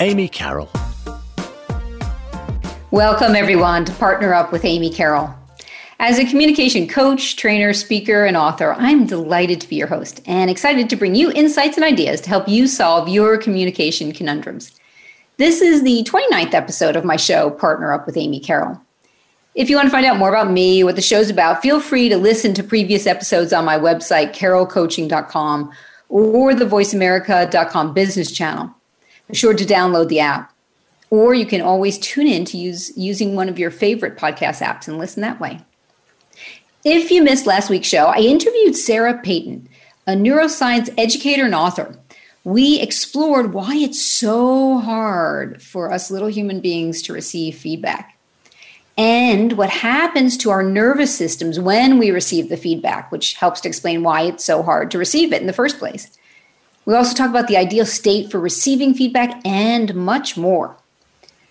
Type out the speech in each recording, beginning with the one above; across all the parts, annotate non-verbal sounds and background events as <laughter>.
Amy Carroll. Welcome, everyone, to Partner Up with Amy Carroll. As a communication coach, trainer, speaker, and author, I'm delighted to be your host and excited to bring you insights and ideas to help you solve your communication conundrums. This is the 29th episode of my show, Partner Up with Amy Carroll. If you want to find out more about me, what the show's about, feel free to listen to previous episodes on my website, carrollcoaching.com or the voiceamerica.com business channel. Sure to download the app. Or you can always tune in to use using one of your favorite podcast apps and listen that way. If you missed last week's show, I interviewed Sarah Payton, a neuroscience educator and author. We explored why it's so hard for us little human beings to receive feedback and what happens to our nervous systems when we receive the feedback, which helps to explain why it's so hard to receive it in the first place. We also talk about the ideal state for receiving feedback and much more.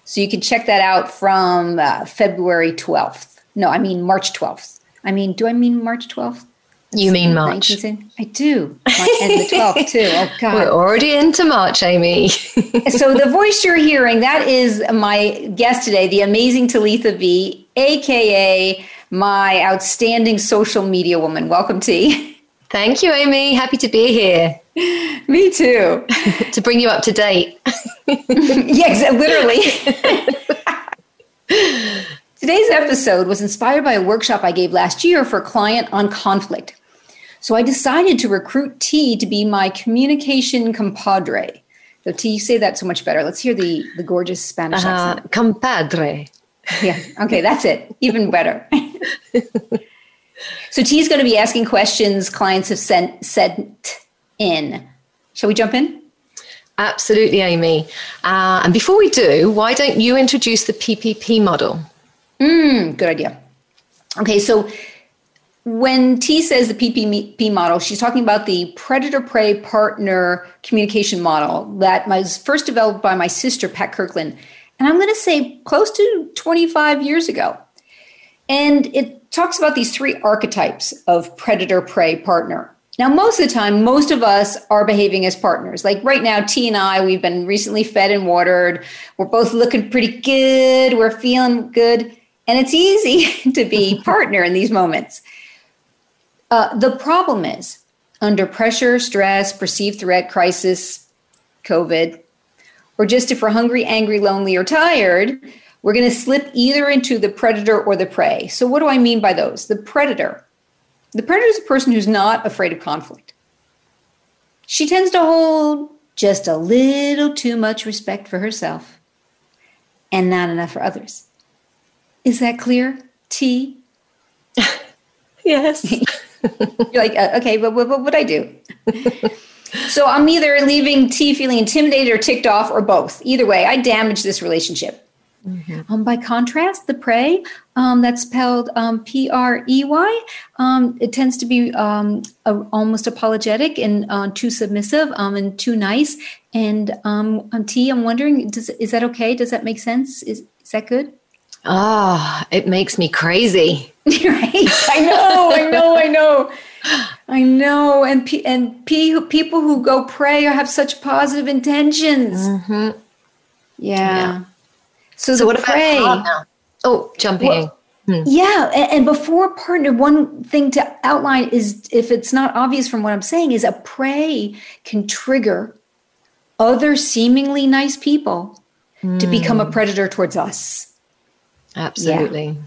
So you can check that out from uh, February 12th. No, I mean March 12th. I mean, do I mean March 12th? That's you mean March? I do. and the 12th too. Oh <laughs> God. We're already into March, Amy. <laughs> so the voice you're hearing, that is my guest today, the amazing Talitha V, aka my outstanding social media woman. Welcome, T. <laughs> Thank you, Amy. Happy to be here. <laughs> Me too. <laughs> to bring you up to date. <laughs> yes, literally. Today's episode was inspired by a workshop I gave last year for a client on conflict. So I decided to recruit T to be my communication compadre. So T, you say that so much better. Let's hear the, the gorgeous Spanish uh, accent. Compadre. Yeah. Okay, that's it. Even better. So T is going to be asking questions clients have sent sent in. Shall we jump in? Absolutely, Amy. Uh, and before we do, why don't you introduce the PPP model? Mm, good idea. Okay, so when T says the PPP model, she's talking about the predator prey partner communication model that was first developed by my sister, Pat Kirkland. And I'm going to say close to 25 years ago. And it talks about these three archetypes of predator prey partner. Now, most of the time, most of us are behaving as partners. Like right now, T and I, we've been recently fed and watered. We're both looking pretty good. We're feeling good. And it's easy <laughs> to be <laughs> partner in these moments. Uh, the problem is under pressure, stress, perceived threat, crisis, COVID, or just if we're hungry, angry, lonely, or tired, we're going to slip either into the predator or the prey. So, what do I mean by those? The predator the predator is a person who's not afraid of conflict. She tends to hold just a little too much respect for herself and not enough for others. Is that clear, T? <laughs> yes. <laughs> You're like, uh, okay, but what would I do? <laughs> so I'm either leaving T feeling intimidated or ticked off or both. Either way, I damage this relationship. Mm-hmm. Um, by contrast, the prey, um, that's spelled um, P R E Y, um, it tends to be um, a, almost apologetic and uh, too submissive um, and too nice. And um, T, I'm wondering, does, is that okay? Does that make sense? Is, is that good? Ah, oh, it makes me crazy. <laughs> right? I know, I know, I know. I know, and P, and P, people who go prey have such positive intentions. Mm-hmm. Yeah. yeah. So, so what prey, about Oh, jumping well, Hmm. Yeah, and, before partner, one thing to outline is if it's not obvious from what I'm saying, is a prey can trigger other seemingly nice people mm. to become a hmm. predator towards us. Absolutely.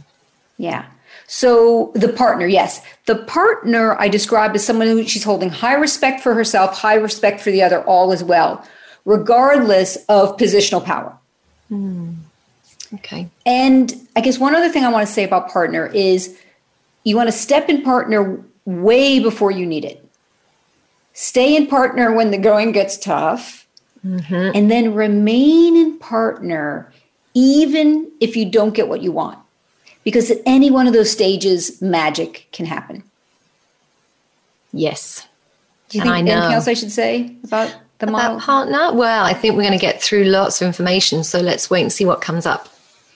Yeah. yeah. So the partner, yes, the partner I describe as someone who she's holding high respect for herself, high respect for the other, all as well, regardless of positional power. Mm. Okay. And I guess one other thing I want to say about partner is you want to step in partner way before you need it. Stay in partner when the going gets tough, mm-hmm. and then remain in partner even if you don't get what you want. Because at any one of those stages, magic can happen. Yes. Do you and think anything else I should say about the model? About partner? Well, I think we're going to get through lots of information, so let's wait and see what comes up.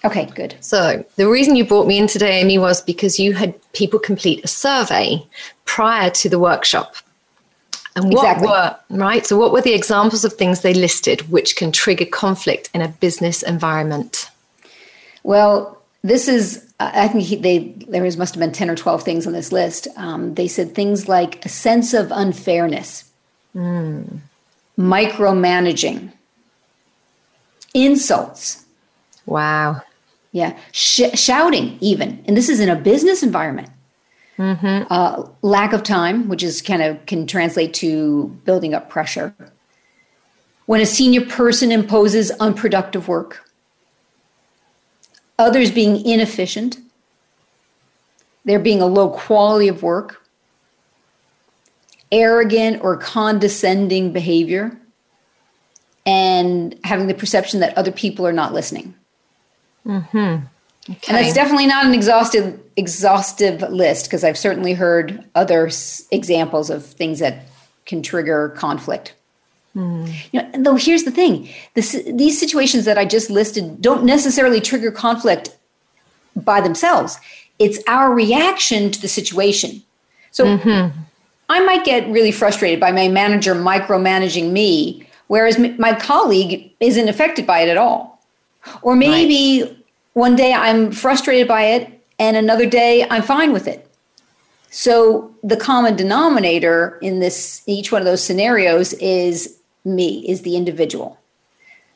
Okay, good. So, the reason you brought me in today, Amy, was because you had people complete a survey prior to the workshop. And what exactly. were, right? So, what were the examples of things they listed which can trigger conflict in a business environment? Well, this is, I think they, there was, must have been 10 or 12 things on this list. Um, they said things like a sense of unfairness, mm. micromanaging, insults. Wow. Yeah. Sh- shouting, even. And this is in a business environment. Mm-hmm. Uh, lack of time, which is kind of can translate to building up pressure. When a senior person imposes unproductive work, others being inefficient, there being a low quality of work, arrogant or condescending behavior, and having the perception that other people are not listening. Mm-hmm. Okay. And that's definitely not an exhaustive exhaustive list because I've certainly heard other s- examples of things that can trigger conflict. Mm. You know, though here's the thing: this, these situations that I just listed don't necessarily trigger conflict by themselves. It's our reaction to the situation. So mm-hmm. I might get really frustrated by my manager micromanaging me, whereas my colleague isn't affected by it at all. Or maybe right. One day I'm frustrated by it, and another day I'm fine with it. So the common denominator in this each one of those scenarios is me, is the individual.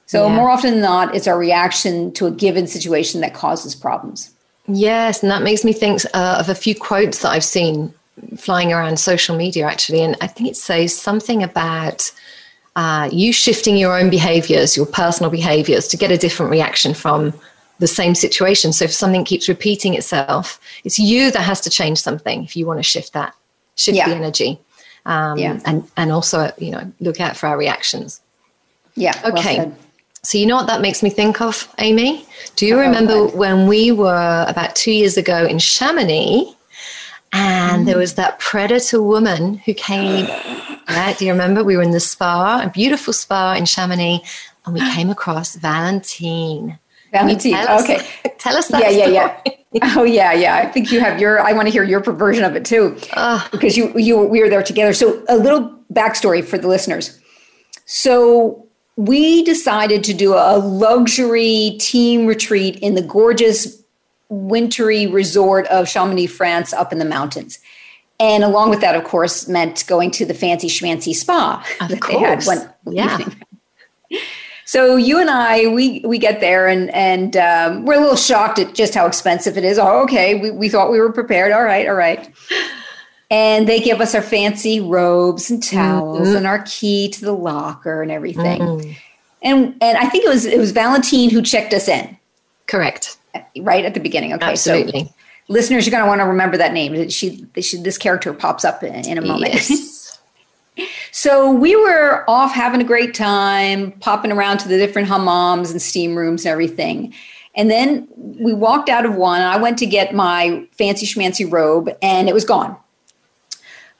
So yeah. more often than not, it's our reaction to a given situation that causes problems. Yes, and that makes me think uh, of a few quotes that I've seen flying around social media actually, and I think it says something about uh, you shifting your own behaviors, your personal behaviors, to get a different reaction from the same situation. So if something keeps repeating itself, it's you that has to change something if you want to shift that, shift yeah. the energy. Um, yeah. and, and also, you know, look out for our reactions. Yeah. Okay. Well so you know what that makes me think of, Amy? Do you oh, remember when we were about two years ago in Chamonix and mm. there was that predator woman who came, <gasps> right? Do you remember? We were in the spa, a beautiful spa in Chamonix, and we came across Valentine. Valentine. Tell okay. Us, <laughs> tell us that. Yeah, story. yeah, yeah. <laughs> Oh yeah, yeah. I think you have your. I want to hear your version of it too, uh, because you you we were there together. So a little backstory for the listeners. So we decided to do a luxury team retreat in the gorgeous wintry resort of Chamonix, France, up in the mountains. And along with that, of course, meant going to the fancy schmancy spa of that course. they had one yeah. evening. <laughs> So you and I, we we get there and and um, we're a little shocked at just how expensive it is. Oh, okay, we, we thought we were prepared. All right, all right. <laughs> And they give us our fancy robes and towels mm-hmm. and our key to the locker and everything. Mm-hmm. And and I think it was it was Valentine who checked us in. Correct. Right at the beginning. Okay, absolutely. So listeners, you're going to want to remember that name. She, she this character pops up in, in a moment. Yes. So we were off having a great time, popping around to the different hammams and steam rooms and everything. And then we walked out of one. And I went to get my fancy schmancy robe, and it was gone.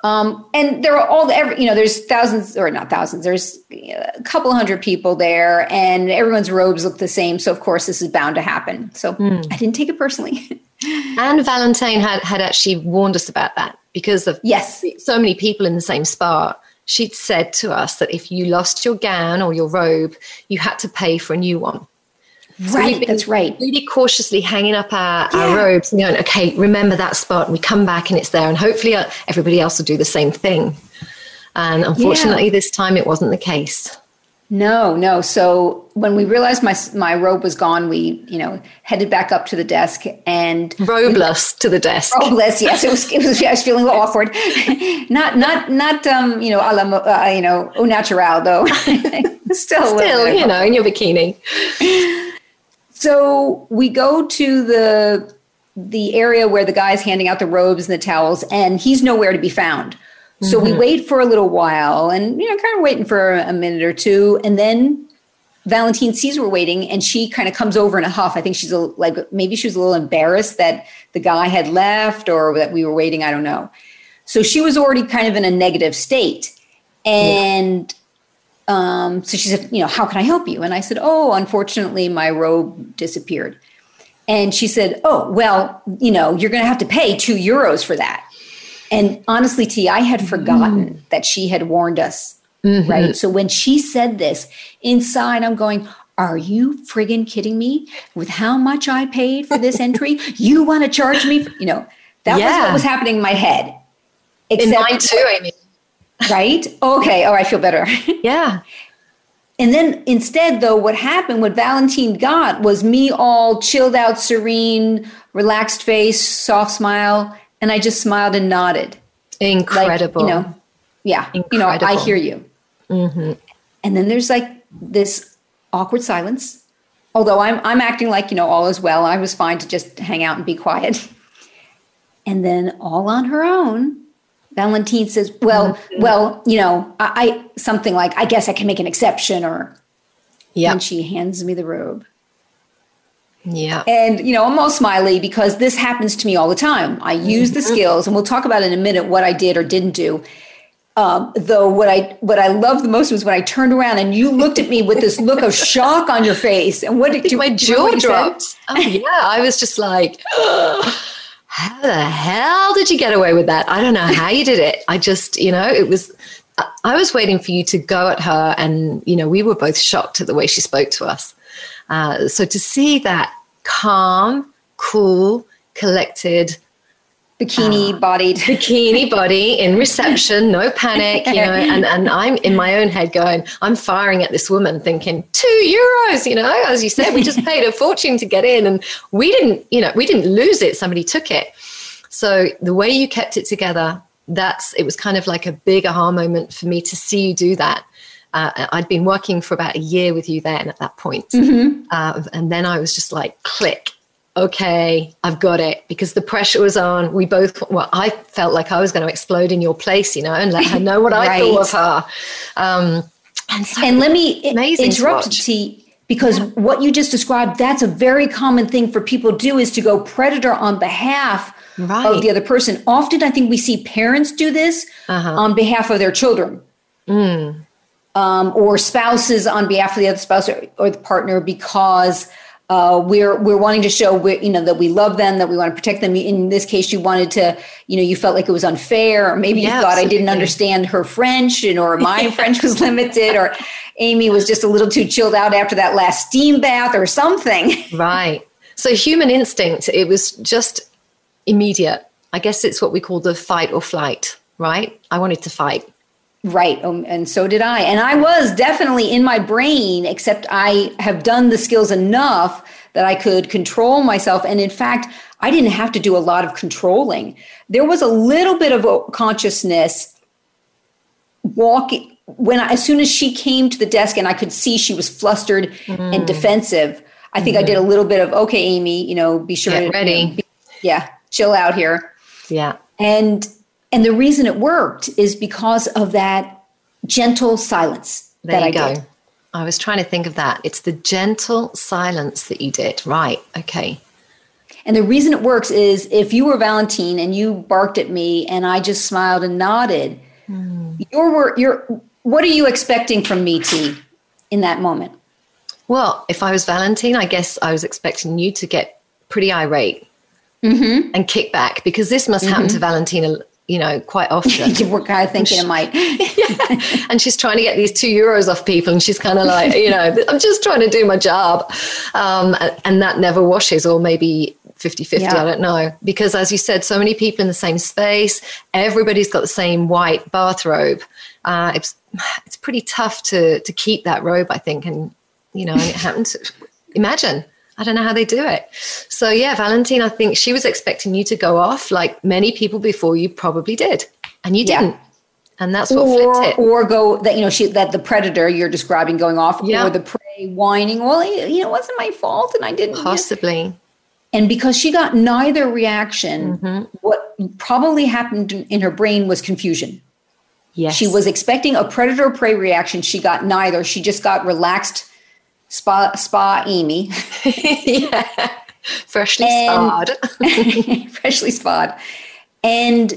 Um, and there are all the, every, you know, there's thousands or not thousands, there's a couple hundred people there, and everyone's robes look the same. So, of course, this is bound to happen. So, mm. I didn't take it personally. <laughs> and Valentine had, had actually warned us about that because of yes, so many people in the same spa she'd said to us that if you lost your gown or your robe, you had to pay for a new one. Right, so that's right. Really cautiously hanging up our, yeah. our robes and going, okay, remember that spot. And we come back and it's there. And hopefully uh, everybody else will do the same thing. And unfortunately, yeah. this time it wasn't the case. No, no. So when we realized my my robe was gone, we you know headed back up to the desk and robeless to the desk. Robeless, yes. It was. It was. I was feeling a <laughs> little awkward. <laughs> not not not um you know a la, uh, you know au natural though. <laughs> Still, still you know in your bikini. So we go to the the area where the guy's handing out the robes and the towels, and he's nowhere to be found. So we wait for a little while and, you know, kind of waiting for a minute or two. And then Valentine sees we're waiting and she kind of comes over in a huff. I think she's a, like, maybe she was a little embarrassed that the guy had left or that we were waiting. I don't know. So she was already kind of in a negative state. And um, so she said, you know, how can I help you? And I said, oh, unfortunately, my robe disappeared. And she said, oh, well, you know, you're going to have to pay two euros for that. And honestly, T, I had forgotten mm that she had warned us. Mm-hmm. Right. So when she said this inside, I'm going, are you friggin' kidding me with how much I paid for this <laughs> entry? you want to charge me? For, you know, that yeah. was what was happening in my head. Except, in mine too, Amy. Right? Okay. Oh, I feel better. <laughs> yeah. And then instead, though, what happened, what Valentine got was me all chilled out, serene, relaxed face, soft smile and I just smiled and nodded. Incredible. Like, you know, yeah. Incredible. You know, I hear you. Mm-hmm. And then there's like this awkward silence. Although I'm I'm acting like you know all is well. I was fine to just hang out and be quiet. <laughs> And then all on her own, Valentine says, "Well, mm-hmm. well, you know, I, I, something like I guess I can make an exception." Or yeah, and she hands me the robe. Yeah. And, you know, I'm all smiley because this happens to me all the time. I use the mm-hmm. skills, and we'll talk about in a minute what I did or didn't do. Um, though what I what I loved the most was when I turned around and you looked at me with this look of shock on your face. And what did <laughs> you? My jaw dropped. Oh yeah, I was just like, <gasps> how the hell did you get away with that? I don't know how you did it. I just, you know, it was. I was waiting for you to go at her, and you know, we were both shocked at the way she spoke to us. Uh, so to see that calm, cool, collected, bikini uh, bodied. <laughs> Bikini body in reception no panic you know and, and i'm in my own head going i'm firing at this woman thinking two euros you know as you said we just paid a fortune to get in and we didn't you know we didn't lose it somebody took it. So the way you kept it together that's it was kind of like a big aha moment for me to see you do that uh, I'd been working for about a year with you then at that point. Mm-hmm. Uh, and then I was just like, click, okay, I've got it because the pressure was on. We both, well, I felt like I was going to explode in your place, you know, and let her know what right. I <laughs> thought of her. Um, and, so and let me interrupt T because yeah. what you just described, that's a very common thing for people to do is to go predator on behalf right. of the other person. Often I think we see parents do this uh-huh. on behalf of their children. Mm um, or spouses on behalf of the other spouse or, or the partner because uh, we're we're wanting to show we, you know that we love them, that we want to protect them. In this case, you wanted to, you know, you felt like it was unfair, or maybe yeah, you thought absolutely. I didn't understand her French, and or my <laughs> French was limited, or Amy was just a little too chilled out after that last steam bath, or something. <laughs> Right. So human instinct, it was just immediate. I guess it's what we call the fight or flight. Right. I wanted to fight. Right. Um, and so did I. And I was definitely in my brain, except I have done the skills enough that I could control myself. And in fact, I didn't have to do a lot of controlling. There was a little bit of consciousness walking when I, as soon as she came to the desk and I could see she was flustered mm. and defensive. I think mm-hmm. I did a little bit of okay, Amy, you know, be sure Get to ready. You know, be, yeah, chill out here. Yeah. And and the reason it worked is because of that gentle silence there that I go. did. I was trying to think of that. It's the gentle silence that you did. Right. Okay. And the reason it works is if you were Valentine and you barked at me and I just smiled and nodded, mm. you're, you're, what are you expecting from me, T, in that moment? Well, if I was Valentine, I guess I was expecting you to get pretty irate mm-hmm. and kick back because this must mm-hmm. happen to Valentina you know, quite <laughs> often. you were kind of thinking it might. <laughs> yeah. And she's trying to get these two euros off people, and she's kind of like, you know, I'm just trying to do my job. Um, and that never washes, or maybe 50 50, yeah. I don't know. Because as you said, so many people in the same space, everybody's got the same white bathrobe. Uh, it's, it's pretty tough to, to keep that robe, I think. And, you know, it happens. Imagine I don't know how they do it. So yeah, Valentine, I think she was expecting you to go off like many people before you probably did, and you didn't. And that's what or, flipped it. Or go that you know she that the predator you're describing going off, yeah. or the prey whining. Well, you know, it wasn't my fault, and I didn't possibly. And because she got neither reaction, mm-hmm. what probably happened in her brain was confusion. Yes. She was expecting a predator prey reaction. She got neither. She just got relaxed spa spa Amy. <laughs> yeah. Freshly And- sparred. <laughs> freshly spot. And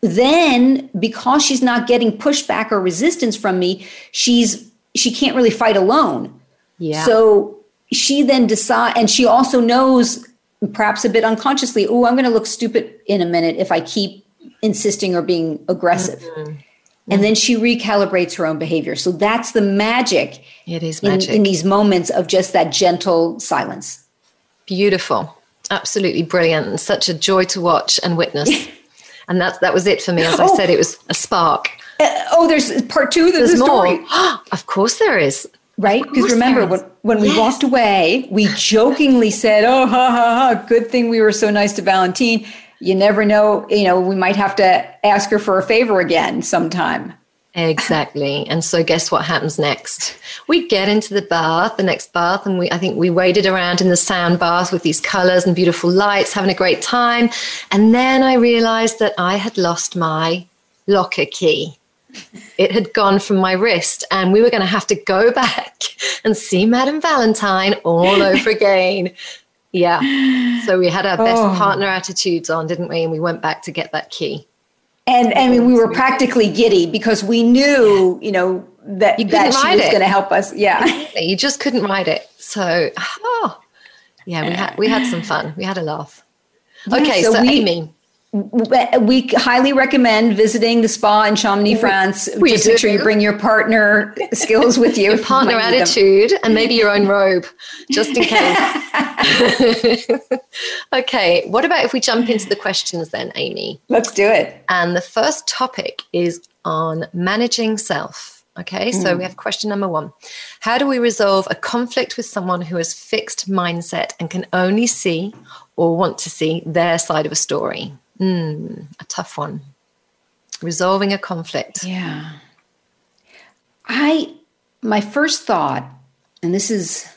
then because she's not getting pushback or resistance from me, she's she can't really fight alone. yeah. So she then decide and she also knows perhaps a bit unconsciously, oh, I'm going to look stupid in a minute if I keep insisting or being aggressive. Mm-hmm. And then she recalibrates her own behavior. So that's the magic, it is in, magic. in these moments of just that gentle silence. Beautiful. Absolutely brilliant. And such a joy to watch and witness. <laughs> and that's that was it for me. As I Oh. said, it was a spark. Uh, oh, there's part two of the There's story. more. <gasps> of course there is. Right? Because remember, when, when we Yes. walked away, we jokingly said, oh, ha, ha, ha, good thing we were so nice to Valentine. You never know, you know, we might have to ask her for a favor again sometime. Exactly. And so guess what happens next? We get into the bath, the next bath, and we I think we waded around in the sound bath with these colors and beautiful lights, having a great time. And then I realized that I had lost my locker key. It had gone from my wrist, and we were going to have to go <laughs> back and see Madame Valentine all over again. Yeah. So we had our best Oh. partner attitudes on, didn't we? And we went back to get that key. And I mean, we were practically giddy because we knew, you know, that, You that she was going to help us. Yeah. You just couldn't ride it. So, oh, yeah, we had we had some fun. We had a laugh. Okay, so so, we- Amy, we highly recommend visiting the spa in Chamonix, France. we Just make sure you bring your partner skills with you. your partner You might them. attitude, and maybe your own robe, just in case. <laughs> okay, what about if we jump into the questions then, Amy? Let's do it. And the first topic is on managing self. Okay, so hmm. we have question number one How do we resolve a conflict with someone who has fixed mindset and can only see or want to see their side of a story? Hmm, a tough one. Resolving a conflict. Yeah. I, my first thought, and this is,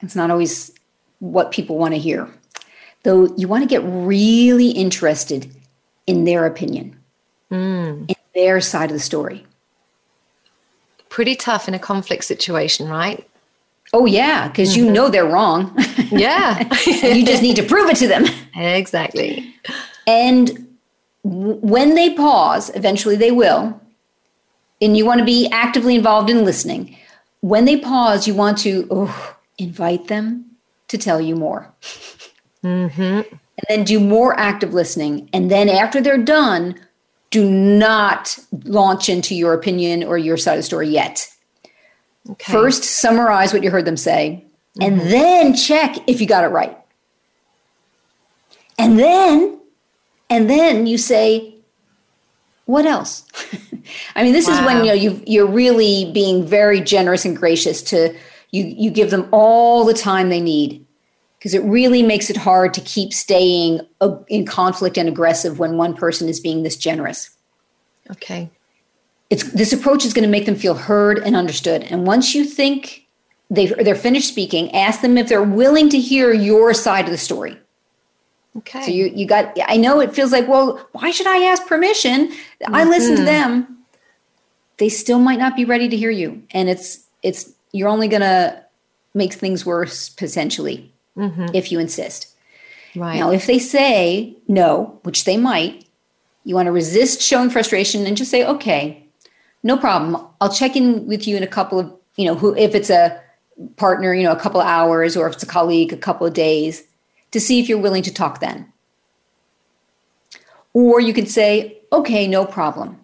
it's not always what people want to hear, though you want to get really interested in their opinion, in their side of the story. Pretty tough in a conflict situation, right? Oh, yeah, because you know they're wrong. Yeah, <laughs> you just need to prove it to them. exactly. And when they pause, eventually they will, and you want to be actively involved in listening. When they pause, you want to oh, invite them to tell you more. Mm-hmm. And then do more active listening. And then after they're done, do not launch into your opinion or your side of the story yet. Okay. First, summarize what you heard them say, and mm-hmm. then check if you got it right. And then, and then you say, what else? <laughs> I mean, this is when you know you you're really being very generous and gracious to you. You give them all the time they need because it really makes it hard to keep staying in conflict and aggressive when one person is being this generous Okay. it's this approach is going to make them feel heard and understood and once you think they they're finished speaking ask them if they're willing to hear your side of the story Okay. so you you got i know it feels like well why should i ask permission? I listen to mm-hmm. them. They still might not be ready to hear you. And it's it's you're only going to make things worse potentially mm-hmm. if you insist. Right. now, if they say no, which they might, you want to resist showing frustration and just say, okay, no problem. I'll check in with you in a couple of, you know, who if it's a partner, you know, a couple of hours, or if it's a colleague, a couple of days, to see if you're willing to talk then. Or you could say, okay, no problem.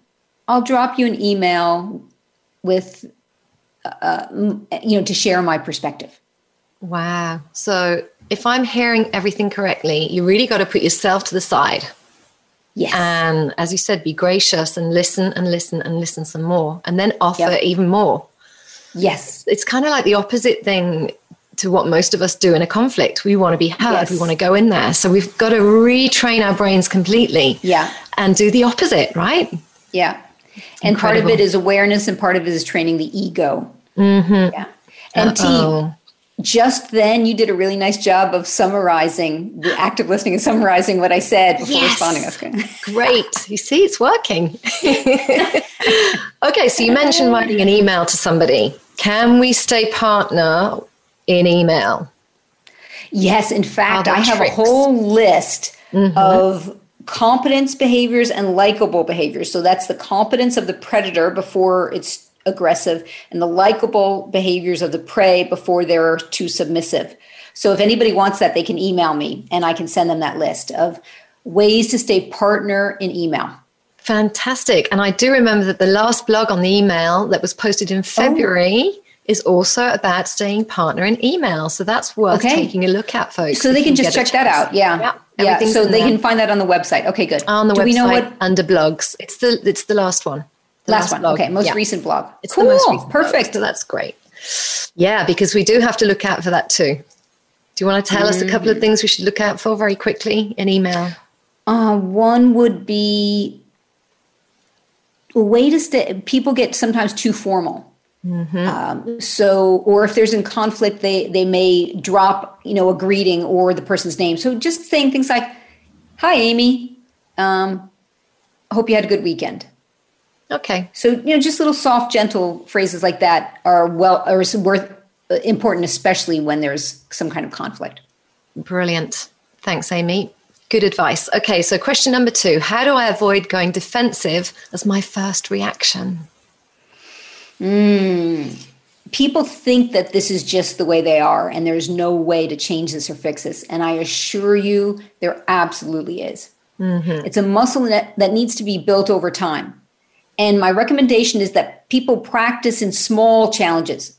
I'll drop you an email with, uh, you know, to share my perspective. Wow. So if I'm hearing everything correctly, you really got to put yourself to the side. Yes. And as you said, be gracious and listen and listen and listen some more and then offer Yep. even more. yes. It's kind of like the opposite thing to what most of us do in a conflict. We want to be heard, Yes. we want to go in there. So we've got to retrain our brains completely Yeah. and do the opposite, right? Yeah. And part of it is awareness and part of it is training the ego. Mm-hmm. Yeah. And T, just then you did a really nice job of summarizing the active listening and summarizing what I said before yes. responding. Great. You see, it's working. <laughs> okay, so you mentioned writing an email to somebody. Can we stay partner in email? Yes, in fact, I have tricks? a whole list mm-hmm. of competence behaviors and likable behaviors. So that's the competence of the predator before it's aggressive and the likable behaviors of the prey before they're too submissive. So if anybody wants that, they can email me and I can send them that list of ways to stay partner in email. Fantastic. And I do remember that the last blog on the email that was posted in February oh. Is also about staying partner in email. So that's worth okay. taking a look at, folks. So they can just check that out. Yeah. Yeah. yeah. So they there. can find that on the website. Okay, good. On the do website we know what under blogs. It's the it's the last one. The last, last one. Blog. Okay, most yeah. recent blog. It's cool. Perfect. Blog, so that's great. Yeah, because we do have to look out for that too. Do you want to tell mm. us a couple of mm. things we should look out for very quickly in email? Uh, one would be a way to stay. People get sometimes too formal. Mm-hmm. Um, so, or if there's in conflict, they they may drop you know a greeting or the person's name. So just saying things like, "Hi, Amy. Um, hope you had a good weekend." Okay. So you know, just little soft, gentle phrases like that are well are worth uh, important, especially when there's some kind of conflict. Brilliant. Thanks, Amy. Good advice. Okay, so question number two: How do I avoid going defensive as my first reaction? Mm. People think that this is just the way they are, and there's no way to change this or fix this. And I assure you, there absolutely is. Mm-hmm. It's a muscle that, that needs to be built over time. And my recommendation is that people practice in small challenges.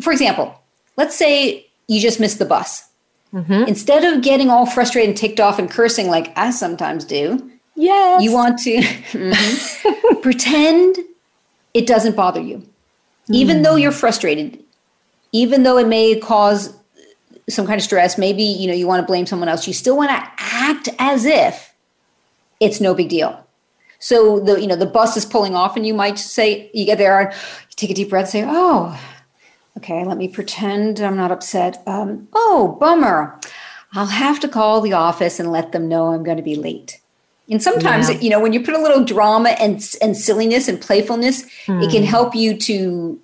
For example, let's say you just missed the bus. Mm-hmm. Instead of getting all frustrated and ticked off and cursing like I sometimes do, yes. you want to mm-hmm, <laughs> pretend it doesn't bother you. Mm. Even though you're frustrated, even though it may cause some kind of stress, maybe you know you want to blame someone else, you still want to act as if it's no big deal. So the you know the bus is pulling off, and you might say you get there, and you take a deep breath, say, "Oh, okay, let me pretend I'm not upset. Um, oh, bummer. I'll have to call the office and let them know I'm going to be late." And sometimes, yeah. you know, when you put a little drama and and silliness and playfulness, it can hmm. help you to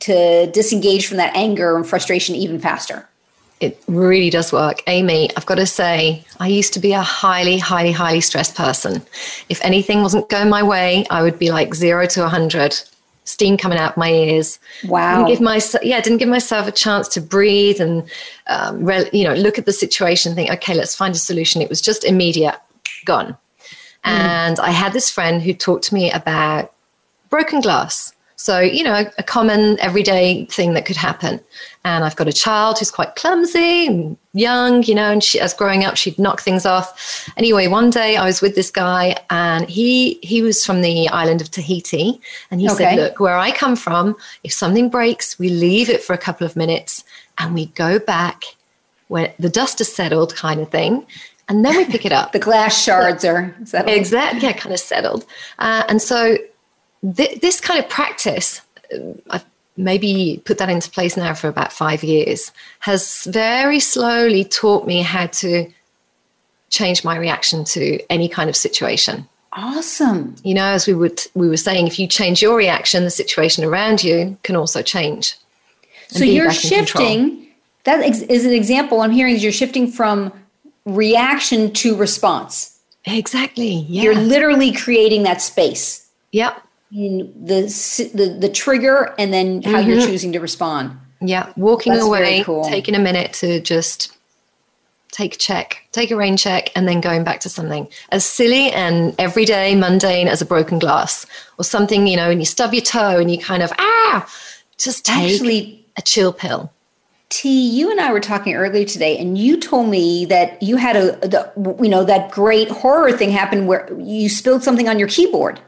to disengage from that anger and frustration even faster it really does work. Amy, I've got to say, I used to be a highly, highly, highly stressed person. If anything wasn't going my way, I would be like zero to 100, steam coming out of my ears. Wow. Didn't give myself, yeah, didn't give myself a chance to breathe and, um, re- you know, look at the situation, think, okay, let's find a solution. It was just immediate, gone. Mm. And I had this friend who talked to me about broken glass. So, you know, a common everyday thing that could happen. And I've got a child who's quite clumsy and young, you know, and she, as growing up, she'd knock things off. Anyway, one day I was with this guy and he, he was from the island of Tahiti. And he okay. said, look, where I come from, if something breaks, we leave it for a couple of minutes and we go back when the dust has settled kind of thing and then we pick it up. <laughs> the glass shards are settled. Exactly, yeah, kind of settled. Uh, and so th- this kind of practice, uh, I've maybe put that into place now for about five years, has very slowly taught me how to change my reaction to any kind of situation. Awesome. You know, as we would we were saying, if you change your reaction, the situation around you can also change. So you're shifting. That is an example I'm hearing is you're shifting from reaction to response. Exactly. Yeah. You're literally creating that space. Yep the, the the trigger and then how mm-hmm. you're choosing to respond. Yeah, walking That's away, cool. taking a minute to just take a check, take a rain check, and then going back to something as silly and everyday, mundane as a broken glass or something, you know, and you stub your toe and you kind of, ah, just take Actually, a chill pill. T, you and I were talking earlier today, and you told me that you had a, the, you know, that great horror thing happen where you spilled something on your keyboard.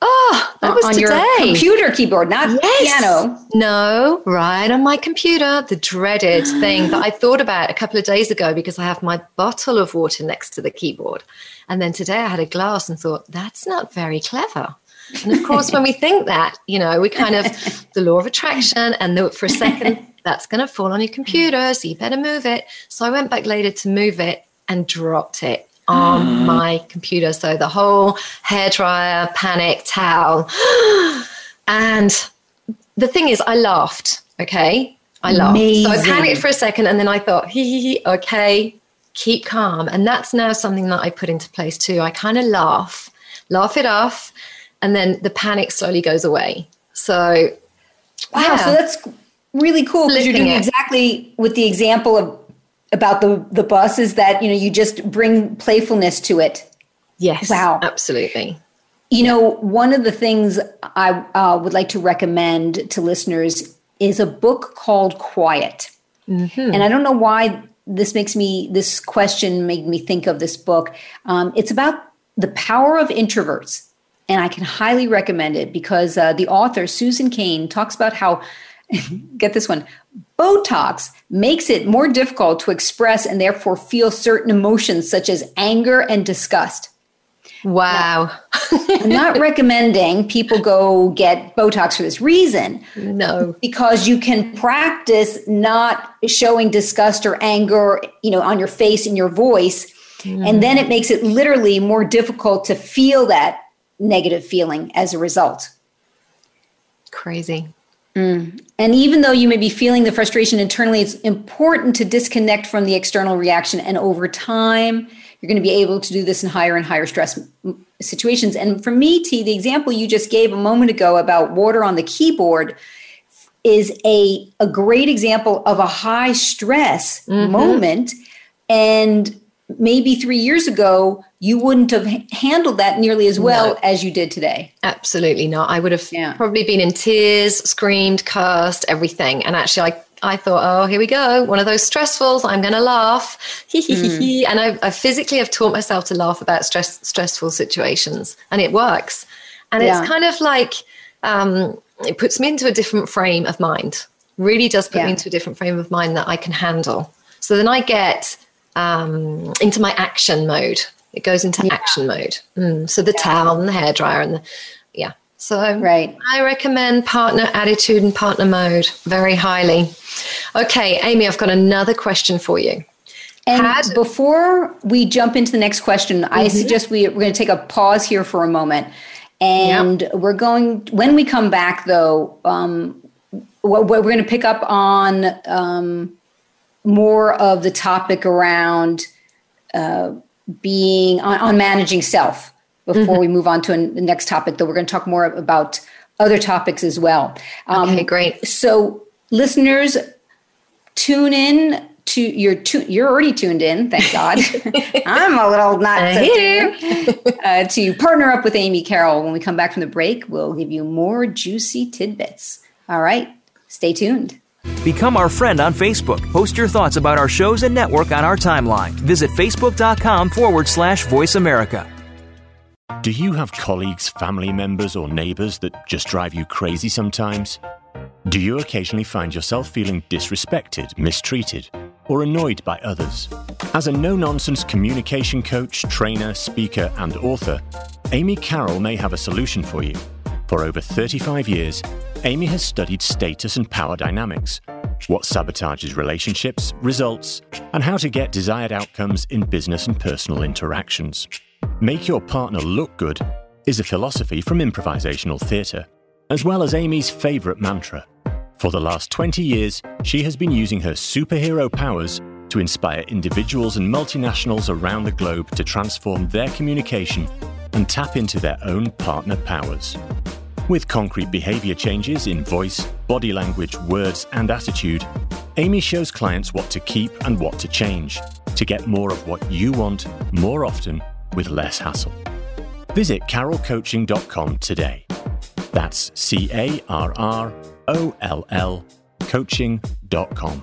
Oh, that was on today. your computer keyboard, not yes. piano. No, right on my computer. The dreaded <gasps> thing that I thought about a couple of days ago because I have my bottle of water next to the keyboard. And then today I had a glass and thought, that's not very clever. And of course, when we think that, you know, we kind of, the law of attraction, and the, for a second, <laughs> that's going to fall on your computer. So you better move it. So I went back later to move it and dropped it on <gasps> my computer. So the whole hairdryer, panic, towel. <gasps> and the thing is, I laughed. Okay. I laughed. Amazing. So I panicked for a second and then I thought, hee hee hee, okay, keep calm. And that's now something that I put into place too. I kind of laugh, laugh it off, and then the panic slowly goes away. So, wow. Yeah. So that's really cool because you're doing it. exactly with the example of about the the bus is that you know you just bring playfulness to it. Yes. Wow. Absolutely. You know, one of the things I uh, would like to recommend to listeners is a book called Quiet. Mm-hmm. And I don't know why this makes me, this question made me think of this book. Um, it's about the power of introverts. And I can highly recommend it because uh, the author, Susan Cain, talks about how, <laughs> get this one, Botox makes it more difficult to express and therefore feel certain emotions such as anger and disgust. Wow. I'm not <laughs> recommending people go get Botox for this reason. No. Because you can practice not showing disgust or anger, you know, on your face and your voice. Mm. And then it makes it literally more difficult to feel that negative feeling as a result. Crazy. Mm. And even though you may be feeling the frustration internally, it's important to disconnect from the external reaction. And over time, you're going to be able to do this in higher and higher stress situations. And for me, T, the example you just gave a moment ago about water on the keyboard is a, a great example of a high stress mm-hmm. moment. And maybe three years ago, you wouldn't have handled that nearly as well no. as you did today. Absolutely not. I would have yeah. probably been in tears, screamed, cursed, everything. And actually, I I thought, oh, here we go, one of those stressfuls. I'm going to laugh, mm. and I, I, physically have taught myself to laugh about stress, stressful situations, and it works. And yeah. it's kind of like um, it puts me into a different frame of mind. Really does put yeah. me into a different frame of mind that I can handle. So then I get um, into my action mode. It goes into yeah. action mode. Mm. So the towel and the hairdryer and the yeah. So right. I recommend partner attitude and partner mode very highly. Okay, Amy, I've got another question for you. And Had, before we jump into the next question, mm-hmm. I suggest we, we're going to take a pause here for a moment. And yep. we're going, when we come back though, um, we're, we're going to pick up on um, more of the topic around uh, being on, on managing self before mm-hmm. we move on to the next topic, though we're going to talk more about other topics as well. Um, okay, great. So, listeners, tune in to you're tu- you're already tuned in. Thank God. <laughs> I'm a little not so here <laughs> uh, to partner up with Amy Carroll. When we come back from the break, we'll give you more juicy tidbits. All right, stay tuned. Become our friend on Facebook. Post your thoughts about our shows and network on our timeline. Visit facebook.com forward slash voice America. Do you have colleagues, family members, or neighbors that just drive you crazy sometimes? Do you occasionally find yourself feeling disrespected, mistreated, or annoyed by others? As a no nonsense communication coach, trainer, speaker, and author, Amy Carroll may have a solution for you. For over 35 years, Amy has studied status and power dynamics, what sabotages relationships, results, and how to get desired outcomes in business and personal interactions. Make Your Partner Look Good is a philosophy from improvisational theatre, as well as Amy's favourite mantra. For the last 20 years, she has been using her superhero powers to inspire individuals and multinationals around the globe to transform their communication and tap into their own partner powers. With concrete behavior changes in voice, body language, words, and attitude, Amy shows clients what to keep and what to change to get more of what you want more often with less hassle. Visit carrollcoaching.com today. That's C A R R O L L coaching.com.